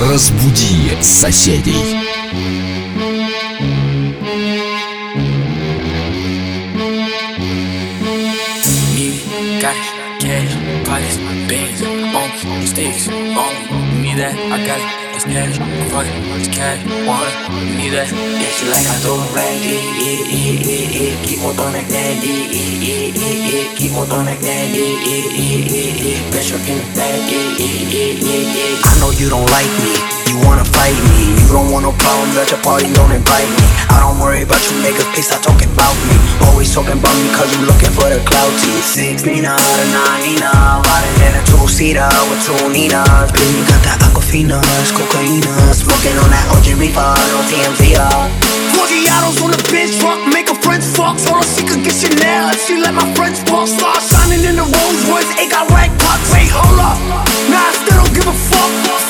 Разбуди соседей. Yeah, bodies, beans, on sticks, on You need that, I got it. It's cash, I'm fucking it's cash, want it, need that. Yeah, she like I don't brand e e e, it, it, keep on doing that, e e e e, it, keep on doing that, e e e, it, it, pressure in the bag, E e e e e. I know you don't like me you wanna fight me. You don't want no problems at your party, don't invite me. I don't worry about you niggas, please stop talking about me. Always talking about me cause you looking for the clout T. 16 out of 90 now, riding in a two-seater with two Ninas. Baby, you got that aquafina, cocaina. Smoking on that OG reefer, no TMZ, uh. Forgiatos on the bench truck, make friends fuck. Told her she could get Chanel if she let my friends walk. Star shining in the Rolls Royce, ain't got rag pots. Wait, hold up. Nah, I still don't give a fuck.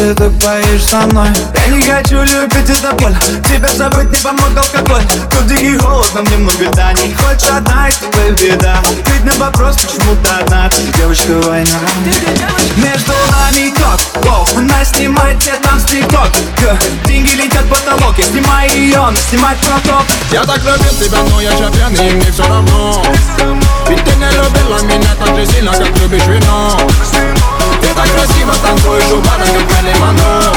ты так боишься мной Я не хочу любить это боль Тебя забыть не помог алкоголь. Тут и холодно, мне много Не Хочешь одна, из твоя беда. Ведь на вопрос почему-то одна? Ты девочка война. Между нами ток, воу Она снимает где там стрипок Деньги летят в потолок Я снимаю ее, она снимает проток. Я так любил тебя, но я же пьяный, мне все равно. Ведь ты не любила меня так же сильно, как любишь вино. Ты так красиво танцуешь у бара, как Limanı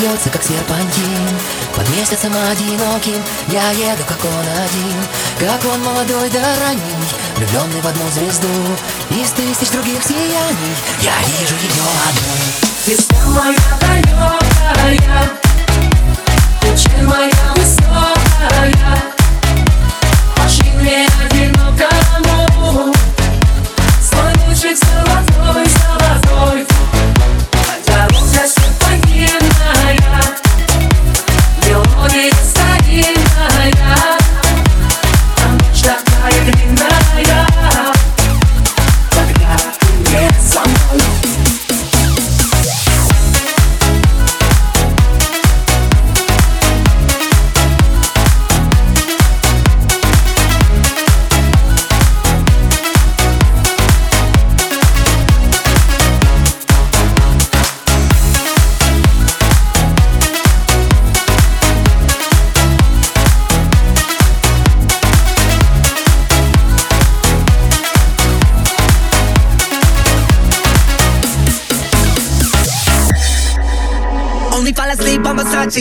бьется, как серпантин Под месяцем одиноким Я еду, как он один. Как он молодой да ранний Влюбленный в одну звезду. Из тысяч других сияний Я вижу ее одну. Весна моя далекая Печаль моя высокая.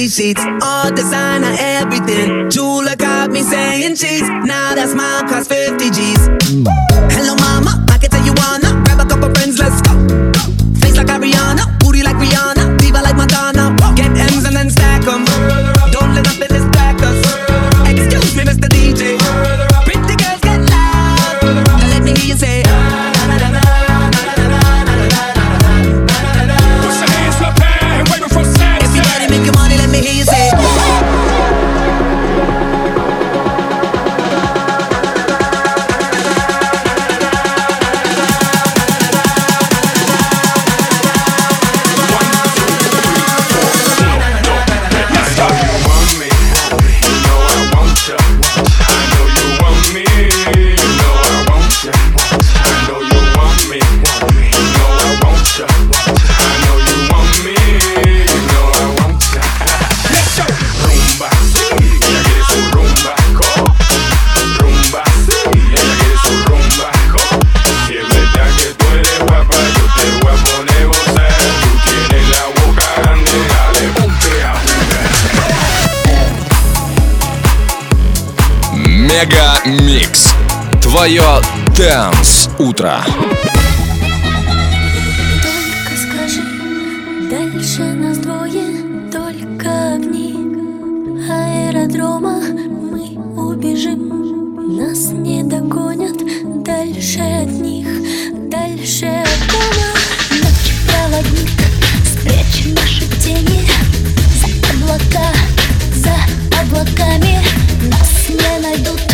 sheets, all designer, everything. Jeweler got me saying cheese. Now that's my cost 50 G's. Hello, mama. твое Дэнс Утро. Только скажи, дальше нас двое, только огни аэродрома мы убежим. Нас не догонят дальше от них, дальше от дома. Ночь проводник, спрячь наши тени за облака, за облаками нас не найдут.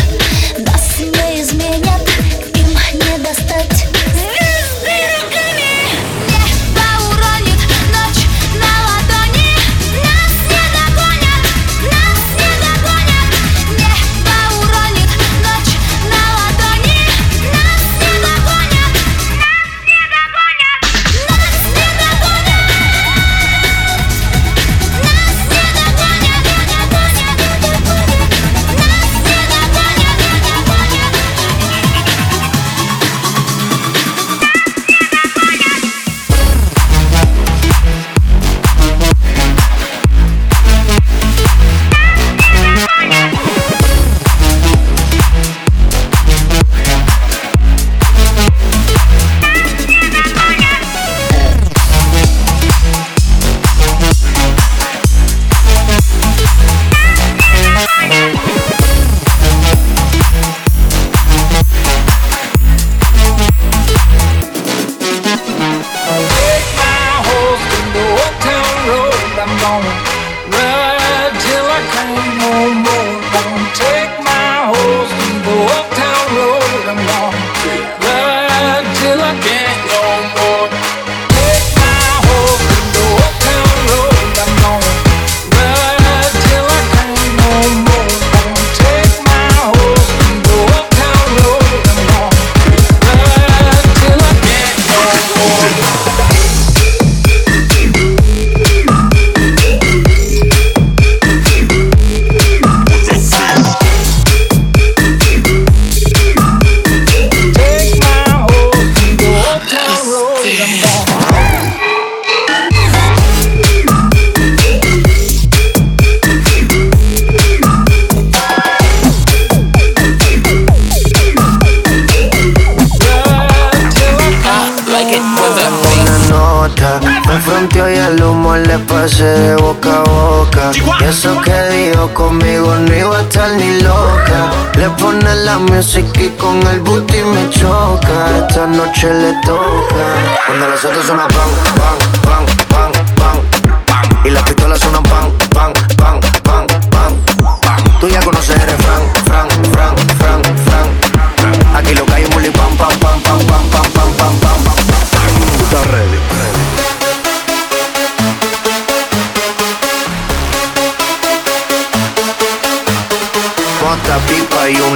La música y con el booty me choca. Esta noche le toca. Cuando las otras suenan pan, pan, pan, pan, pan. Y las pistolas suenan pan, pan, pan, pan, pan. Tú ya conoces, eres Fran, Fran, Fran, Fran, Fran. Aquí lo que hay es muy pam, pam, pam, pam, pam, pam, pam, pam, pam. Tú estás ready. Otra pipa y una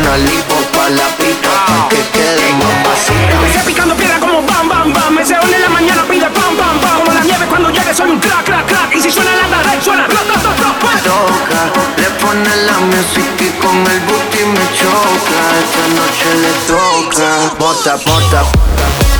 Una lipo pa' la pipa pa' que quede más vacía Empecé picando piedra como bam, bam, bam. Me en la mañana pide pam, pam, pam. Como la nieve cuando llegue soy un crack, crack, crack. Y si suena la tarde, suena rock, rock, rock, rock, rock. Toca, le pone la música y con el booty me choca Esta noche le toca Bota, bota Bota,